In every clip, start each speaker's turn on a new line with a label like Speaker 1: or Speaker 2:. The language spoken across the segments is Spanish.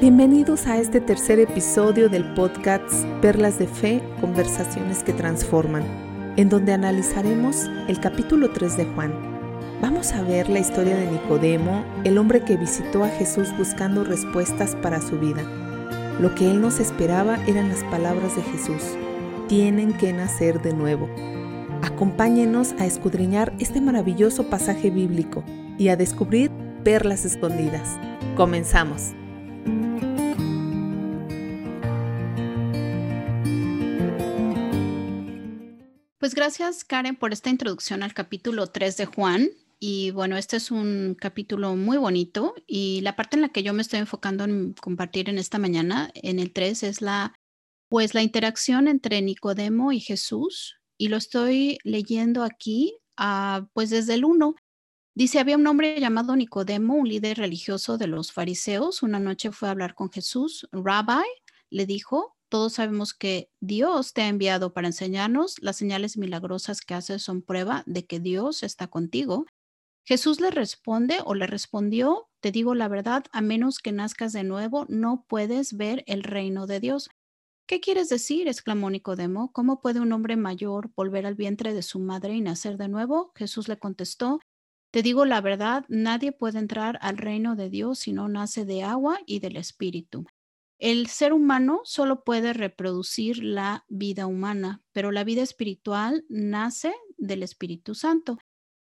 Speaker 1: Bienvenidos a este tercer episodio del podcast Perlas de Fe, Conversaciones que Transforman, en donde analizaremos el capítulo 3 de Juan. Vamos a ver la historia de Nicodemo, el hombre que visitó a Jesús buscando respuestas para su vida. Lo que él nos esperaba eran las palabras de Jesús. Tienen que nacer de nuevo. Acompáñenos a escudriñar este maravilloso pasaje bíblico y a descubrir perlas escondidas. Comenzamos.
Speaker 2: Pues gracias Karen por esta introducción al capítulo 3 de Juan. Y bueno, este es un capítulo muy bonito y la parte en la que yo me estoy enfocando en compartir en esta mañana, en el 3, es la, pues la interacción entre Nicodemo y Jesús. Y lo estoy leyendo aquí, uh, pues desde el 1. Dice, había un hombre llamado Nicodemo, un líder religioso de los fariseos. Una noche fue a hablar con Jesús. Rabbi le dijo, todos sabemos que Dios te ha enviado para enseñarnos. Las señales milagrosas que haces son prueba de que Dios está contigo. Jesús le responde o le respondió, te digo la verdad, a menos que nazcas de nuevo, no puedes ver el reino de Dios. ¿Qué quieres decir? exclamó Nicodemo. ¿Cómo puede un hombre mayor volver al vientre de su madre y nacer de nuevo? Jesús le contestó, te digo la verdad, nadie puede entrar al reino de Dios si no nace de agua y del Espíritu. El ser humano solo puede reproducir la vida humana, pero la vida espiritual nace del Espíritu Santo.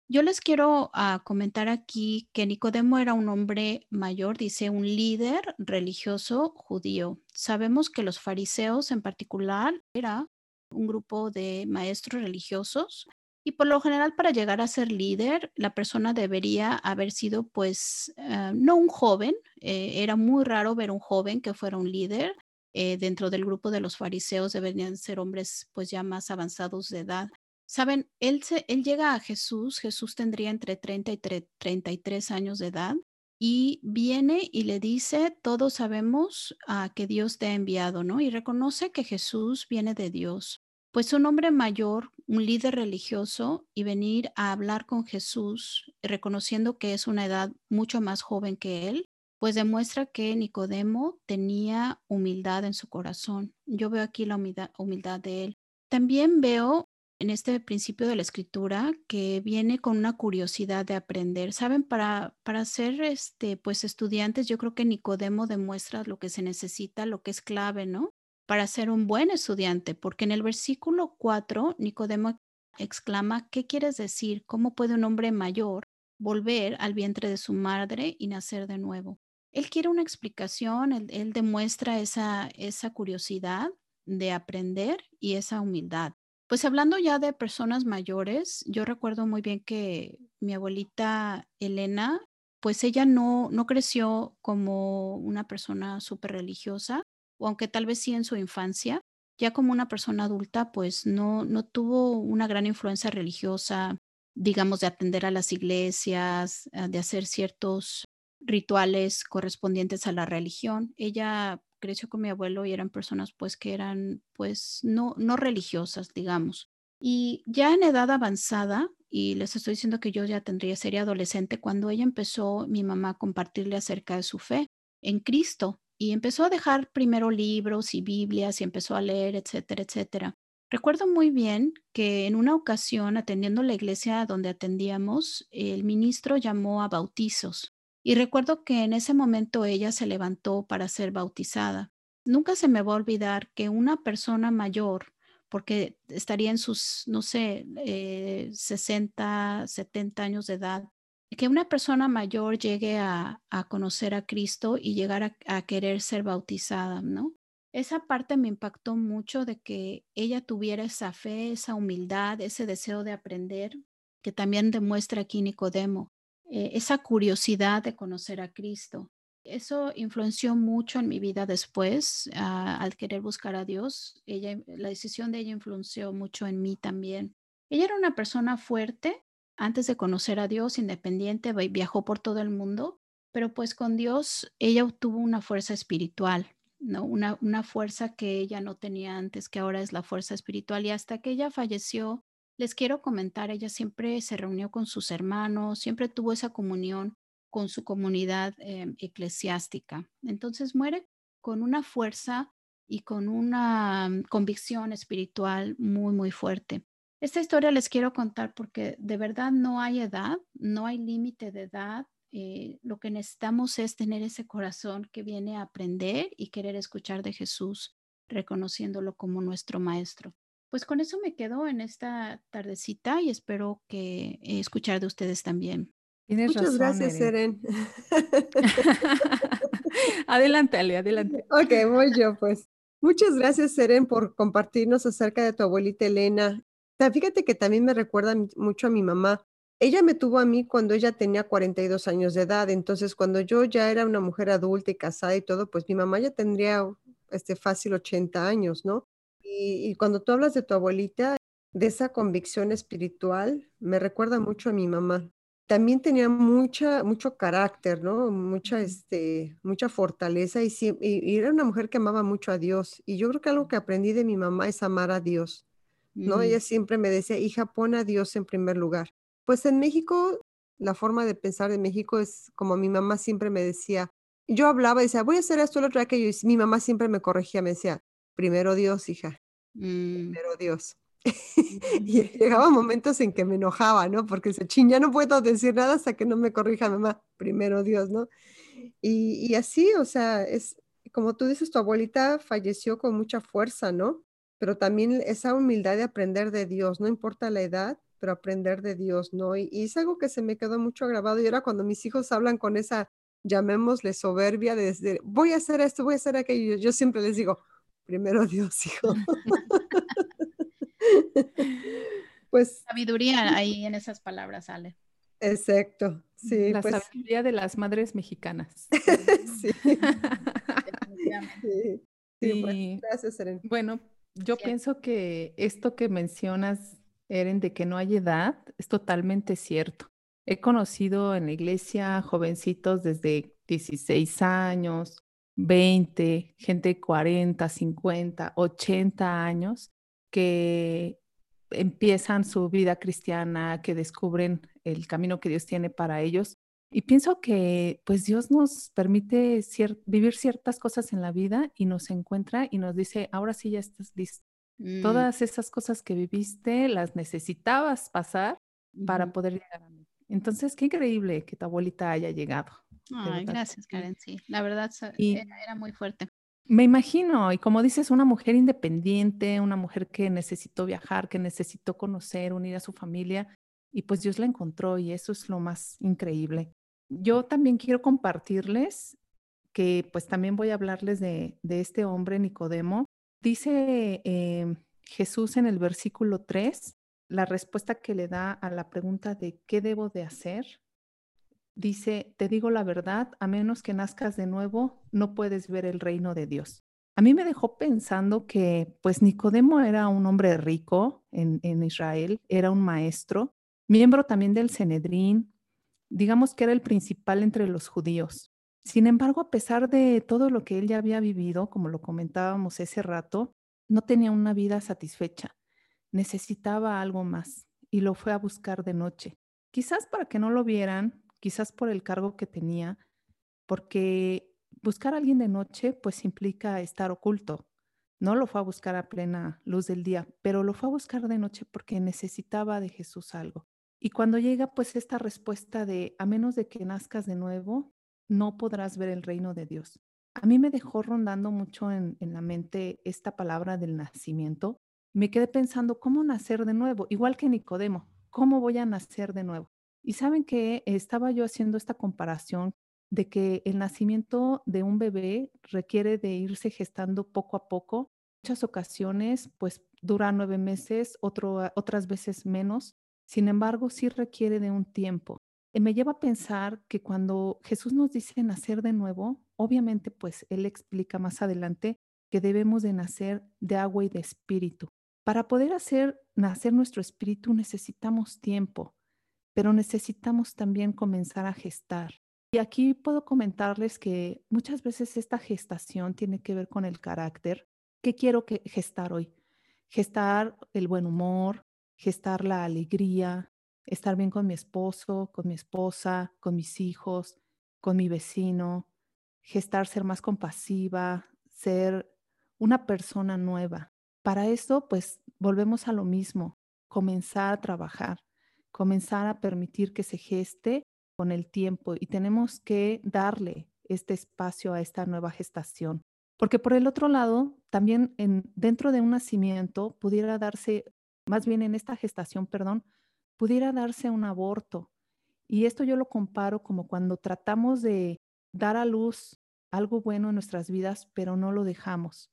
Speaker 2: Yo les quiero uh, comentar aquí que Nicodemo era un hombre mayor, dice un líder religioso judío. Sabemos que los fariseos en particular era un grupo de maestros religiosos y por lo general, para llegar a ser líder, la persona debería haber sido, pues, uh, no un joven. Eh, era muy raro ver un joven que fuera un líder. Eh, dentro del grupo de los fariseos deberían ser hombres, pues, ya más avanzados de edad. Saben, él, se, él llega a Jesús. Jesús tendría entre 30 y 33 años de edad. Y viene y le dice, todos sabemos uh, que Dios te ha enviado, ¿no? Y reconoce que Jesús viene de Dios. Pues un hombre mayor, un líder religioso, y venir a hablar con Jesús, reconociendo que es una edad mucho más joven que él, pues demuestra que Nicodemo tenía humildad en su corazón. Yo veo aquí la humildad, de él. También veo en este principio de la escritura que viene con una curiosidad de aprender. Saben, para, para ser este, pues estudiantes, yo creo que Nicodemo demuestra lo que se necesita, lo que es clave, ¿no? Para ser un buen estudiante, porque en el versículo 4, Nicodemo exclama, ¿qué quieres decir? ¿Cómo puede un hombre mayor volver al vientre de su madre y nacer de nuevo? Él quiere una explicación, él, demuestra esa, curiosidad de aprender y esa humildad. Pues hablando ya de personas mayores, yo recuerdo muy bien que mi abuelita Elena, pues ella no, no creció como una persona súper religiosa, o aunque tal vez sí en su infancia, ya como una persona adulta, pues no, no tuvo una gran influencia religiosa, digamos, de atender a las iglesias, ah, de hacer ciertos rituales correspondientes a la religión. Ella creció con mi abuelo y eran personas pues que eran pues no, no religiosas, digamos. Y ya en edad avanzada, y les estoy diciendo que yo ya tendría, sería adolescente, cuando ella empezó mi mamá a compartirle acerca de su fe en Cristo y empezó a dejar primero libros y Biblias y empezó a leer, etcétera, etcétera. Recuerdo muy bien que en una ocasión, atendiendo la iglesia donde atendíamos, el ministro llamó a bautizos. Y recuerdo que en ese momento ella se levantó para ser bautizada. Nunca se me va a olvidar que una persona mayor, porque estaría en sus, no sé, 60, eh, 70 años de edad, que una persona mayor llegue a, conocer a Cristo y llegar a, querer ser bautizada, ¿no? Esa parte me impactó mucho de que ella tuviera esa fe, esa humildad, ese deseo de aprender, que también demuestra aquí Nicodemo, eh, esa curiosidad de conocer a Cristo. Eso influenció mucho en mi vida después, ah, al querer buscar a Dios. Ella, la decisión de ella influenció mucho en mí también. Ella era una persona fuerte, antes de conocer a Dios, independiente, viajó por todo el mundo, pero pues con Dios ella obtuvo una fuerza espiritual, ¿no? Una, una fuerza que ella no tenía antes, que ahora es la fuerza espiritual. Y hasta que ella falleció, les quiero comentar, ella siempre se reunió con sus hermanos, siempre tuvo esa comunión con su comunidad eh, eclesiástica. Entonces muere con una fuerza y con una mm, convicción espiritual muy, muy fuerte. Esta historia les quiero contar porque de verdad no hay edad, no hay límite de edad. Eh, lo que necesitamos es tener ese corazón que viene a aprender y querer escuchar de Jesús, reconociéndolo como nuestro maestro. Pues con eso me quedo en esta tardecita y espero que eh, escuchar de ustedes también.
Speaker 3: Muchas gracias, Eren.
Speaker 1: adelante, Ale, adelante.
Speaker 3: Ok, voy yo pues. Muchas gracias, Seren, por compartirnos acerca de tu abuelita Elena. Fíjate que también me recuerda mucho a mi mamá. Ella me tuvo a mí cuando ella tenía 42 años de edad, entonces cuando yo ya era una mujer adulta y casada y todo, pues mi mamá ya tendría este fácil 80 años, ¿no? Y, y cuando tú hablas de tu abuelita, de esa convicción espiritual, me recuerda mucho a mi mamá también tenía mucha, mucho carácter, ¿no? Mucha, este, mucha fortaleza y, y, era una mujer que amaba mucho a Dios. Y yo creo que algo que aprendí de mi mamá es amar a Dios, ¿no? Ella siempre me decía, hija, pon a Dios en primer lugar. Pues en México, la forma de pensar de México es como mi mamá siempre me decía, yo hablaba y decía, voy a hacer esto, lo otro, aquello, y mi mamá siempre me corregía, me decía, primero Dios, hija, mm. primero Dios. y llegaba momentos en que me enojaba, ¿no? Porque se ching, ya no puedo decir nada hasta que no me corrija mamá, primero Dios, ¿no? Y, y, así, o sea, es como tú dices, tu abuelita falleció con mucha fuerza, ¿no? Pero también esa humildad de aprender de Dios, no importa la edad, pero aprender de Dios, ¿no? Y, y es algo que se me quedó mucho grabado y ahora cuando mis hijos hablan con esa, llamémosle soberbia, de decir, voy a hacer esto, voy a hacer aquello, yo siempre les digo, primero Dios, hijo.
Speaker 2: pues. Sabiduría ahí en esas palabras, Ale.
Speaker 3: Exacto, sí.
Speaker 1: La pues sabiduría de las madres mexicanas.
Speaker 3: sí. sí. gracias, Eren.
Speaker 1: Bueno, yo pienso que esto que mencionas, Eren, de que no hay edad, es totalmente cierto. He conocido en la iglesia jovencitos desde 16 años, 20, gente de 40, 50, 80 años, que empiezan su vida cristiana, que descubren el camino que Dios tiene para ellos. Y pienso que pues Dios nos permite vivir ciertas cosas en la vida y nos encuentra y nos dice, ahora sí ya estás listo. Mm. Todas esas cosas que viviste las necesitabas pasar para poder llegar a mí. Entonces, qué increíble que tu abuelita haya llegado.
Speaker 2: Ay, gracias, Karen. Sí, la verdad era muy fuerte.
Speaker 1: Me imagino, y como dices, una mujer independiente, una mujer que necesitó viajar, que necesitó conocer, unir a su familia, y pues Dios la encontró y eso es lo más increíble. Yo también quiero compartirles que pues también voy a hablarles de, este hombre Nicodemo. Dice eh, Jesús en el versículo 3, la respuesta que le da a la pregunta de qué debo de hacer dice, te digo la verdad, a menos que nazcas de nuevo, no puedes ver el reino de Dios. A mí me dejó pensando que pues Nicodemo era un hombre rico en, en Israel, era un maestro, miembro también del Cenedrín, digamos que era el principal entre los judíos. Sin embargo, a pesar de todo lo que él ya había vivido, como lo comentábamos ese rato, no tenía una vida satisfecha. Necesitaba algo más y lo fue a buscar de noche. Quizás para que no lo vieran, quizás por el cargo que tenía, porque buscar a alguien de noche pues implica estar oculto. No lo fue a buscar a plena luz del día, pero lo fue a buscar de noche porque necesitaba de Jesús algo. Y cuando llega pues esta respuesta de, a menos de que nazcas de nuevo, no podrás ver el reino de Dios. A mí me dejó rondando mucho en, la mente esta palabra del nacimiento. Me quedé pensando, ¿cómo nacer de nuevo? Igual que Nicodemo, ¿cómo voy a nacer de nuevo? Y saben que estaba yo haciendo esta comparación de que el nacimiento de un bebé requiere de irse gestando poco a poco. Muchas ocasiones, pues dura nueve meses, otras veces menos. Sin embargo, sí requiere de un tiempo. Y me lleva a pensar que cuando Jesús nos dice nacer de nuevo, obviamente, pues Él explica más adelante que debemos de nacer de agua y de espíritu. Para poder hacer nacer nuestro espíritu necesitamos tiempo pero necesitamos también comenzar a gestar. Y aquí puedo comentarles que muchas veces esta gestación tiene que ver con el carácter. ¿Qué quiero que gestar hoy? Gestar el buen humor, gestar la alegría, estar bien con mi esposo, con mi esposa, con mis hijos, con mi vecino, gestar ser más compasiva, ser una persona nueva. Para eso, pues volvemos a lo mismo, comenzar a trabajar, comenzar a permitir que se geste con el tiempo y tenemos que darle este espacio a esta nueva gestación. Porque por el otro lado, también en, dentro de un nacimiento pudiera darse, más bien en esta gestación, perdón, pudiera darse un aborto. Y esto yo lo comparo como cuando tratamos de dar a luz algo bueno en nuestras vidas, pero no lo dejamos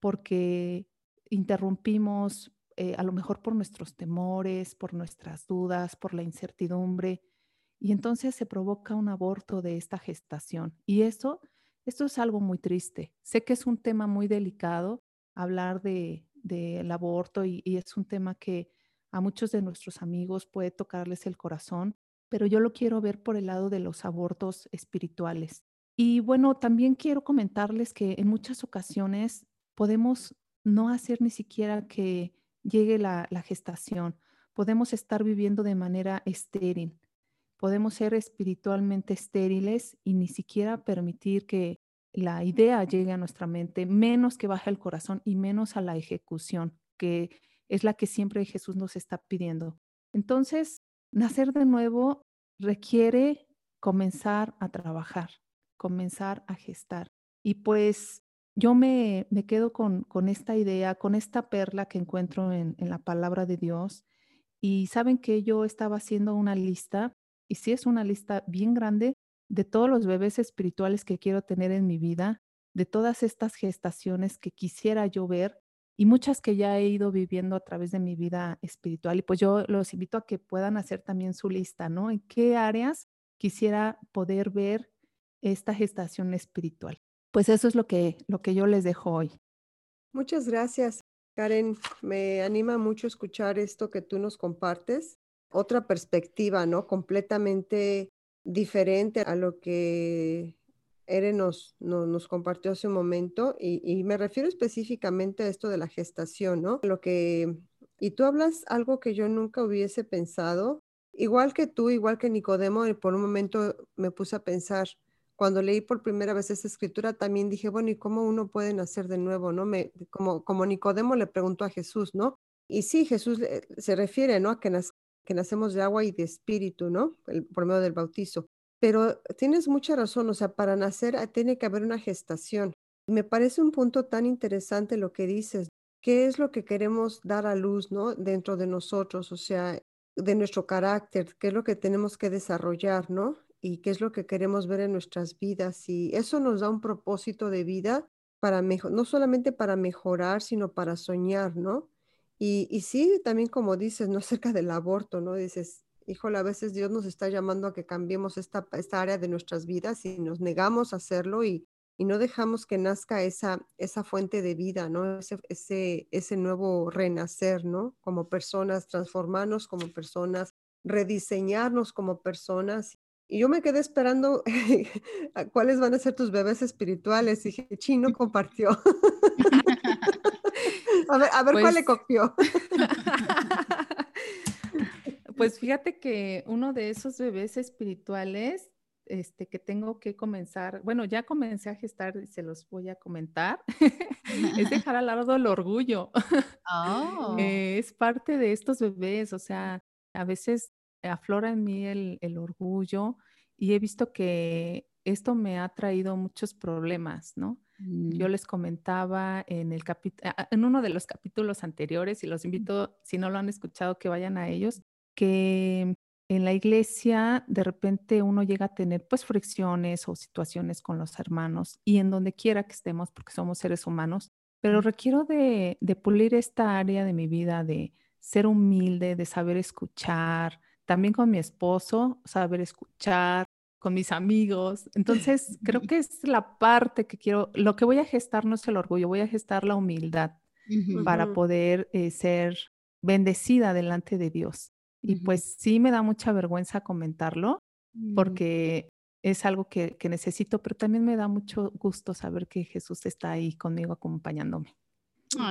Speaker 1: porque interrumpimos eh, a lo mejor por nuestros temores, por nuestras dudas, por la incertidumbre, y entonces se provoca un aborto de esta gestación. Y eso, esto es algo muy triste. Sé que es un tema muy delicado hablar del de, aborto y es un tema que a muchos de nuestros amigos puede tocarles el corazón, pero yo lo quiero ver por el lado de los abortos espirituales. Y bueno, también quiero comentarles que en muchas ocasiones podemos no hacer ni siquiera que llegue la, gestación. Podemos estar viviendo de manera estéril. Podemos ser espiritualmente estériles y ni siquiera permitir que la idea llegue a nuestra mente, menos que baje al corazón y menos a la ejecución, que es la que siempre Jesús nos está pidiendo. Entonces, nacer de nuevo requiere comenzar a trabajar, comenzar a gestar. Y pues yo me, quedo con, esta idea, con esta perla que encuentro en, la palabra de Dios. Y saben que yo estaba haciendo una lista, y sí es una lista bien grande, de todos los bebés espirituales que quiero tener en mi vida, de todas estas gestaciones que quisiera yo ver y muchas que ya he ido viviendo a través de mi vida espiritual. Y pues yo los invito a que puedan hacer también su lista, ¿no? En qué áreas quisiera poder ver esta gestación espiritual pues eso es lo que, lo que yo les dejo hoy.
Speaker 3: Muchas gracias, Karen. Me anima mucho escuchar esto que tú nos compartes. Otra perspectiva, ¿no? Completamente diferente a lo que Eren nos, nos compartió hace un momento. Y, y, me refiero específicamente a esto de la gestación, ¿no? Lo que, y tú hablas algo que yo nunca hubiese pensado. Igual que tú, igual que Nicodemo, por un momento me puse a pensar, cuando leí por primera vez esta escritura, también dije, bueno, ¿y cómo uno puede nacer de nuevo? ¿no? Me, como, como Nicodemo le preguntó a Jesús, ¿no? Y sí, Jesús se refiere, ¿no? A que, que nacemos de agua y de espíritu, ¿no? por medio del bautizo. Pero tienes mucha razón, o sea, para nacer ah, tiene que haber una gestación. Me parece un punto tan interesante lo que dices. ¿Qué es lo que queremos dar a luz, ¿no? Dentro de nosotros, o sea, de nuestro carácter, qué es lo que tenemos que desarrollar, ¿no? y qué es lo que queremos ver en nuestras vidas. Y eso nos da un propósito de vida para mejor, no solamente para mejorar, sino para soñar, ¿no? Y, y sí, también como dices, no acerca del aborto, ¿no? Dices, híjole, a veces Dios nos está llamando a que cambiemos esta, esta área de nuestras vidas y nos negamos a hacerlo y, y no dejamos que nazca esa, esa fuente de vida, ¿no? Ese, ese, ese nuevo renacer, ¿no? Como personas, transformarnos como personas, rediseñarnos como personas y yo me quedé esperando cuáles van a ser tus bebés espirituales. Y dije, Chino compartió. a ver, a ver cuál le pues copió.
Speaker 1: pues fíjate que uno de esos bebés espirituales este, que tengo que comenzar, bueno, ya comencé a gestar y se los voy a comentar, es dejar al lado el orgullo. Oh. es parte de estos bebés, o sea, a veces aflora en mí el, orgullo y he visto que esto me ha traído muchos problemas, ¿no? Yo mm. les comentaba en, el en uno de los capítulos anteriores, y los invito, si no lo han escuchado, que vayan a ellos, que en la iglesia de repente uno llega a tener pues fricciones o situaciones con los hermanos y en donde quiera que estemos, porque somos seres humanos, pero requiero de, de pulir esta área de mi vida, de ser humilde, de saber escuchar, también con mi esposo, saber escuchar, con mis amigos. Entonces, creo que es la parte que quiero, lo que voy a gestar no es el orgullo, voy a gestar la humildad para poder eh, ser bendecida delante de Dios. Y pues sí me da mucha vergüenza comentarlo mm. porque es algo que, que, necesito, pero también me da mucho gusto saber que Jesús está ahí conmigo acompañándome.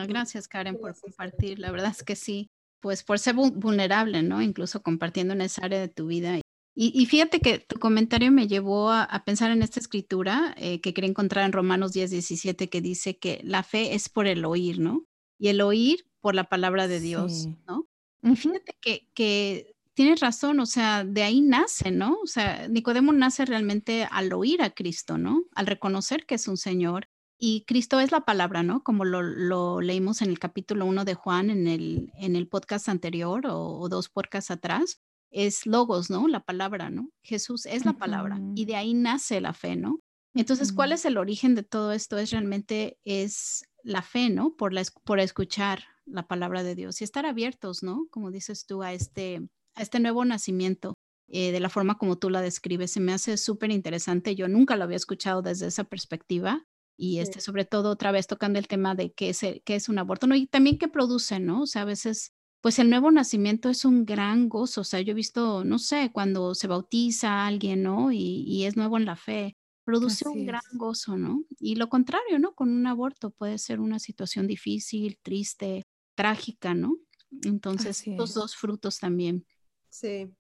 Speaker 2: gracias Karen por compartir, la verdad es que sí, pues por ser vulnerable, ¿no? Incluso compartiendo en esa área de tu vida. Y, fíjate que tu comentario me llevó a, pensar en esta escritura eh, que quería encontrar en Romanos 10, 17, que dice que la fe es por el oír, ¿no? Y el oír por la palabra de Dios, ¿no? Y fíjate que, que tienes razón, o sea, de ahí nace, ¿no? O sea, Nicodemo nace realmente al oír a Cristo, ¿no? Al reconocer que es un Señor. Y Cristo es la palabra, ¿no? Como lo, leímos en el capítulo 1 de Juan en el, en el podcast anterior o, o dos podcasts atrás es logos, ¿no? La palabra, ¿no? Jesús es la palabra y de ahí nace la fe, ¿no? Entonces, ¿cuál es el origen de todo esto? Es realmente es la fe, ¿no? Por, la, por escuchar la palabra de Dios y estar abiertos, ¿no? Como dices tú, a este, a este nuevo nacimiento. Eh, de la forma como tú la describes, se me hace súper interesante. Yo nunca lo había escuchado desde esa perspectiva y este, sobre todo otra vez tocando el tema de qué es, qué es un aborto, ¿no? Y también qué produce, ¿no? O sea, a veces pues el nuevo nacimiento es un gran gozo. O sea, yo he visto, no sé, cuando se bautiza a alguien, ¿no? Y, es nuevo en la fe, produce un gran gozo, ¿no? Y lo contrario, ¿no? Con un aborto puede ser una situación difícil, triste, trágica, ¿no? Entonces, los dos frutos también.
Speaker 3: Sí.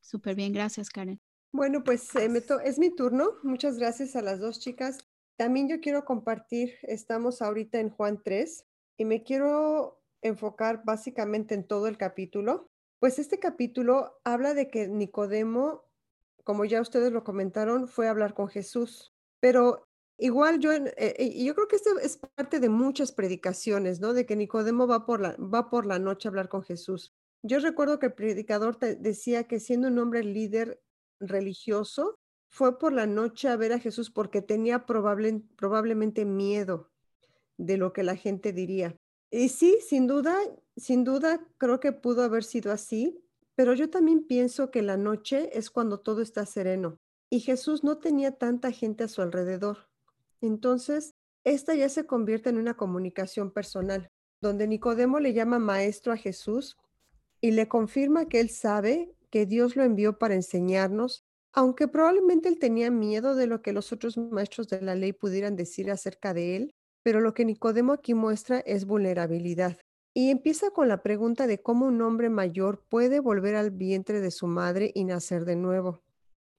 Speaker 2: Súper bien, gracias, Karen.
Speaker 3: Bueno, pues eh, es mi turno. Muchas gracias a las dos chicas. También yo quiero compartir, estamos ahorita en Juan 3 y me quiero enfocar básicamente en todo el capítulo, pues este capítulo habla de que Nicodemo, como ya ustedes lo comentaron, fue a hablar con Jesús, pero igual yo, eh, eh, yo creo que esto es parte de muchas predicaciones, ¿no? De que Nicodemo va por la, va por la noche a hablar con Jesús. Yo recuerdo que el predicador decía que siendo un hombre líder religioso, fue por la noche a ver a Jesús porque tenía probable, probablemente miedo de lo que la gente diría. Y sí, sin duda, sin duda creo que pudo haber sido así, pero yo también pienso que la noche es cuando todo está sereno y Jesús no tenía tanta gente a su alrededor. Entonces, esta ya se convierte en una comunicación personal, donde Nicodemo le llama maestro a Jesús y le confirma que él sabe que Dios lo envió para enseñarnos, aunque probablemente él tenía miedo de lo que los otros maestros de la ley pudieran decir acerca de él, pero lo que Nicodemo aquí muestra es vulnerabilidad. Y empieza con la pregunta de cómo un hombre mayor puede volver al vientre de su madre y nacer de nuevo.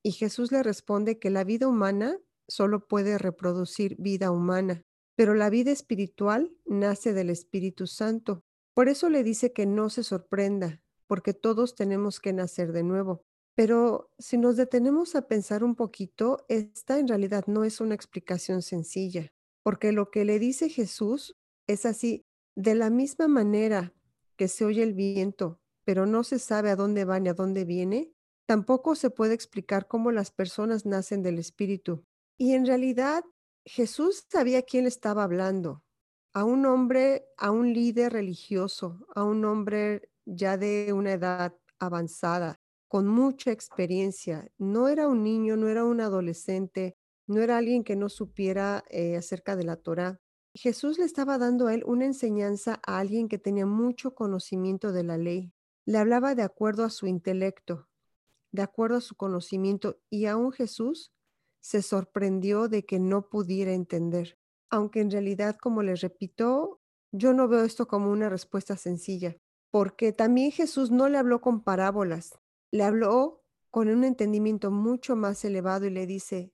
Speaker 3: Y Jesús le responde que la vida humana solo puede reproducir vida humana, pero la vida espiritual nace del Espíritu Santo. Por eso le dice que no se sorprenda, porque todos tenemos que nacer de nuevo. Pero si nos detenemos a pensar un poquito, esta en realidad no es una explicación sencilla porque lo que le dice Jesús es así, de la misma manera que se oye el viento, pero no se sabe a dónde va ni a dónde viene, tampoco se puede explicar cómo las personas nacen del Espíritu. Y en realidad Jesús sabía quién estaba hablando, a un hombre, a un líder religioso, a un hombre ya de una edad avanzada, con mucha experiencia. No era un niño, no era un adolescente, no era alguien que no supiera eh, acerca de la Torah. Jesús le estaba dando a él una enseñanza a alguien que tenía mucho conocimiento de la ley. Le hablaba de acuerdo a su intelecto, de acuerdo a su conocimiento, y aún Jesús se sorprendió de que no pudiera entender. Aunque en realidad, como les repito, yo no veo esto como una respuesta sencilla, porque también Jesús no le habló con parábolas, le habló con un entendimiento mucho más elevado y le dice,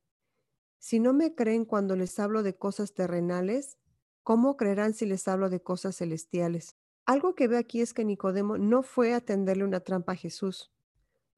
Speaker 3: si no me creen cuando les hablo de cosas terrenales, ¿cómo creerán si les hablo de cosas celestiales? Algo que veo aquí es que Nicodemo no fue a tenderle una trampa a Jesús,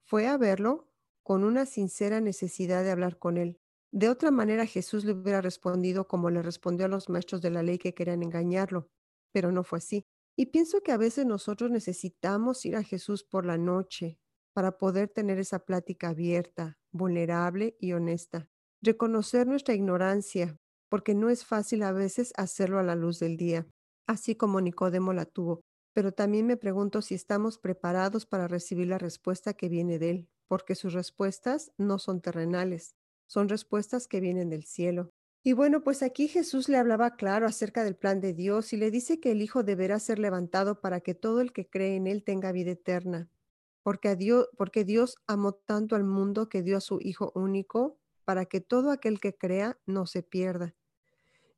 Speaker 3: fue a verlo con una sincera necesidad de hablar con él. De otra manera Jesús le hubiera respondido como le respondió a los maestros de la ley que querían engañarlo, pero no fue así. Y pienso que a veces nosotros necesitamos ir a Jesús por la noche para poder tener esa plática abierta, vulnerable y honesta reconocer nuestra ignorancia, porque no es fácil a veces hacerlo a la luz del día, así como Nicodemo la tuvo. Pero también me pregunto si estamos preparados para recibir la respuesta que viene de Él, porque sus respuestas no son terrenales, son respuestas que vienen del cielo. Y bueno, pues aquí Jesús le hablaba claro acerca del plan de Dios y le dice que el Hijo deberá ser levantado para que todo el que cree en Él tenga vida eterna. Porque, Dios, Dios amó tanto al mundo que dio a su Hijo único para que todo aquel que crea no se pierda,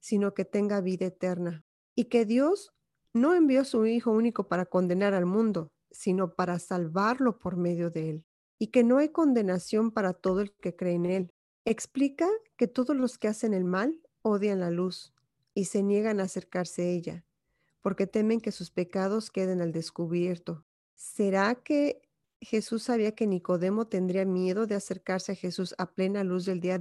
Speaker 3: sino que tenga vida eterna. Y que Dios no envió a su Hijo único para condenar al mundo, sino para salvarlo por medio de él. y que no hay condenación para todo el que cree en Él. Explica que todos los que hacen el mal odian la luz y se niegan a acercarse a ella, porque temen que sus pecados queden al descubierto. ¿Será que Jesús sabía que Nicodemo tendría miedo de acercarse a Jesús a plena luz del día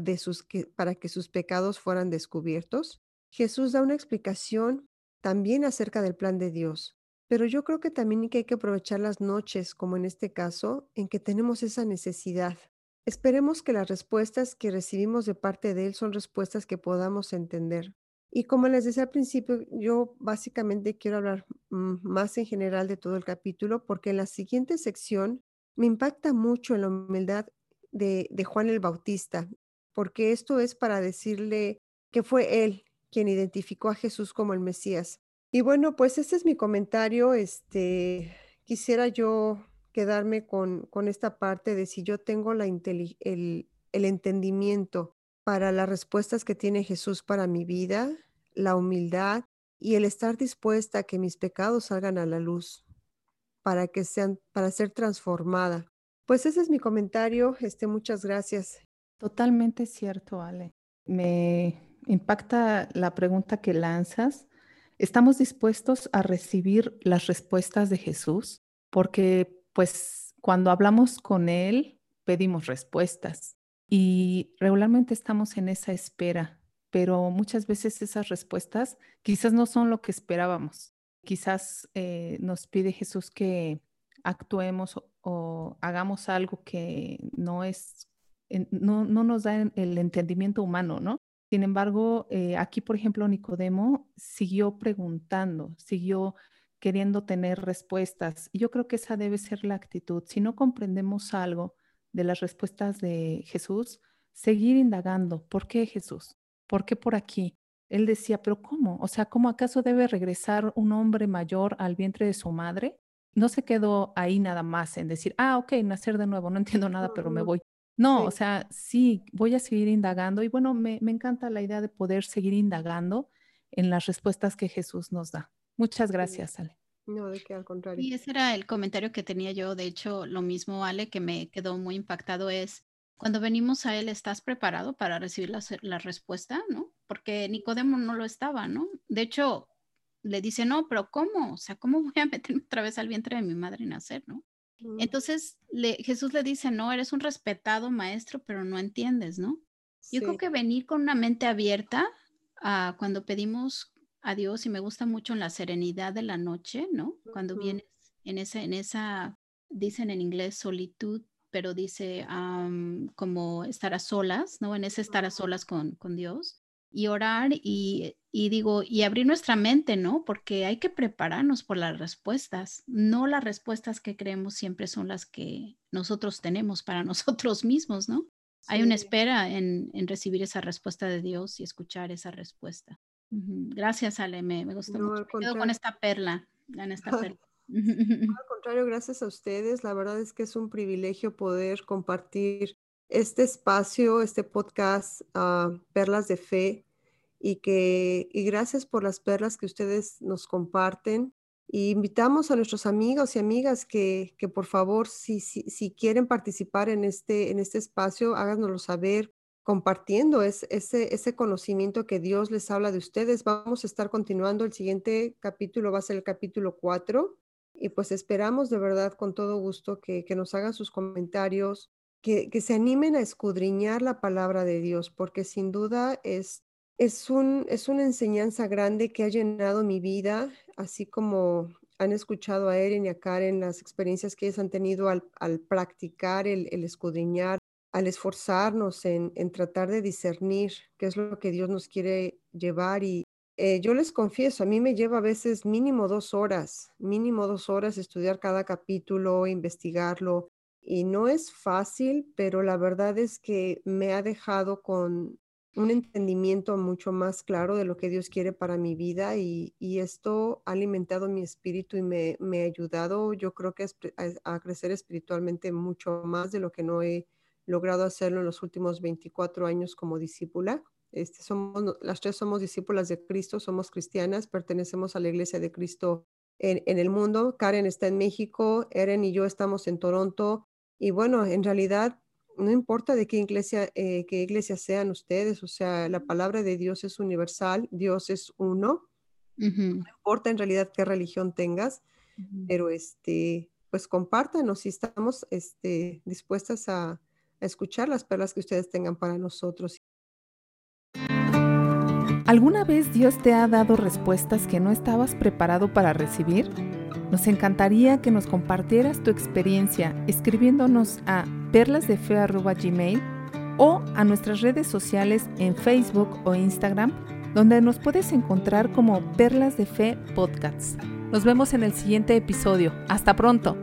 Speaker 3: para que sus pecados fueran descubiertos? Jesús da una explicación también acerca del plan de Dios, pero yo creo que también hay que aprovechar las noches, como en este caso, en que tenemos esa necesidad. Esperemos que las respuestas que recibimos de parte de Él son respuestas que podamos entender. Y como les decía al principio, yo básicamente quiero hablar mm, más en general de todo el capítulo, porque en la siguiente sección me impacta mucho la humildad de, Juan el Bautista, porque esto es para decirle que fue Él quien identificó a Jesús como el Mesías. Y bueno, pues ese es mi comentario. Este, quisiera yo quedarme con, con esta parte de si yo tengo la el, el entendimiento para las respuestas que tiene Jesús para mi vida, la humildad y el estar dispuesta a que mis pecados salgan a la luz para que sean para ser transformada. Pues ese es mi comentario. Este, muchas gracias.
Speaker 1: Totalmente cierto, Ale. Me impacta la pregunta que lanzas. ¿Estamos dispuestos a recibir las respuestas de Jesús? Porque pues cuando hablamos con Él, pedimos respuestas y regularmente estamos en esa espera, pero muchas veces esas respuestas quizás no son lo que esperábamos. Quizás eh, nos pide Jesús que actuemos o, hagamos algo que no es, no, no nos da el entendimiento humano, ¿no? Sin embargo, eh, aquí, por ejemplo, Nicodemo siguió preguntando, siguió queriendo tener respuestas. Yo creo que esa debe ser la actitud. Si no comprendemos algo de las respuestas de Jesús, seguir indagando. ¿Por qué Jesús? ¿Por qué por aquí? Él decía, pero ¿cómo? O sea, ¿cómo acaso debe regresar un hombre mayor al vientre de su madre? No se quedó ahí nada más en decir, ah, ok, nacer de nuevo, no entiendo nada, pero me voy. No, o sea, sí, voy a seguir indagando y bueno, me, encanta la idea de poder seguir indagando en las respuestas que Jesús nos da. Muchas gracias, Ale.
Speaker 3: No, de qué al contrario.
Speaker 2: Y ese era el comentario que tenía yo. De hecho, lo mismo, Ale, que me quedó muy impactado es, cuando venimos a Él, ¿estás preparado para recibir la, la respuesta? ¿No? Porque Nicodemo no lo estaba, ¿no? De hecho, le dice, no, pero ¿cómo? O sea, ¿cómo voy a meterme otra vez al vientre de mi madre y nacer, ¿no? Entonces Jesús le dice, no, eres un respetado maestro, pero no entiendes, ¿no? Yo creo que venir con una mente abierta a cuando pedimos a Dios, y me gusta mucho en la serenidad de la noche, ¿no? Cuando vienes en esa, en esa, dicen en inglés solitud, pero dice como estar a solas, ¿no? En ese estar a solas con, con Dios y orar y, digo, y abrir nuestra mente, ¿no? Porque hay que prepararnos por las respuestas. No las respuestas que creemos siempre son las que nosotros tenemos para nosotros mismos, ¿no? Hay una espera en, recibir esa respuesta de Dios y escuchar esa respuesta. Gracias, Ale, me, me gustó mucho. Me quedo con esta perla, en esta perla.
Speaker 3: Al contrario, gracias a ustedes. La verdad es que es un privilegio poder compartir este espacio, este podcast, uh, Perlas de Fe, y que y gracias por las perlas que ustedes nos comparten. Y invitamos a nuestros amigos y amigas que, que por favor, si, si, si, quieren participar en este, en este espacio, háganoslo saber compartiendo ese, ese conocimiento que Dios les habla de ustedes. Vamos a estar continuando. El siguiente capítulo va a ser el capítulo 4. Y pues esperamos de verdad con todo gusto que, que nos hagan sus comentarios, que, se animen a escudriñar la palabra de Dios, porque sin duda es, es, un, es una enseñanza grande que ha llenado mi vida, así como han escuchado a Eren y a Karen las experiencias que ellos han tenido al, practicar el, escudriñar, al esforzarnos en, tratar de discernir qué es lo que Dios nos quiere llevar. Y eh, yo les confieso, a mí me lleva a veces mínimo dos horas, mínimo dos horas estudiar cada capítulo, investigarlo, y no es fácil, pero la verdad es que me ha dejado con un entendimiento mucho más claro de lo que Dios quiere para mi vida y, esto ha alimentado mi espíritu y me, ha ayudado, yo creo que a, crecer espiritualmente mucho más de lo que no he logrado hacerlo en los últimos 24 años como discípula. Este, somos, las tres somos discípulas de Cristo, somos cristianas, pertenecemos a la iglesia de Cristo en, en el mundo. Karen está en México, Eren y yo estamos en Toronto Y bueno, en realidad no importa de qué iglesia, eh, qué iglesia sean ustedes, o sea, la palabra de Dios es universal, Dios es uno. No importa en realidad qué religión tengas, pero este, pues compártanos si estamos este, dispuestas a, a escuchar las perlas que ustedes tengan para nosotros.
Speaker 1: ¿Alguna vez Dios te ha dado respuestas que no estabas preparado para recibir? Nos encantaría que nos compartieras tu experiencia escribiéndonos a perlasdefe.gmail o a nuestras redes sociales en Facebook o Instagram, donde nos puedes encontrar como Perlas de Fe Podcasts. Nos vemos en el siguiente episodio. Hasta pronto.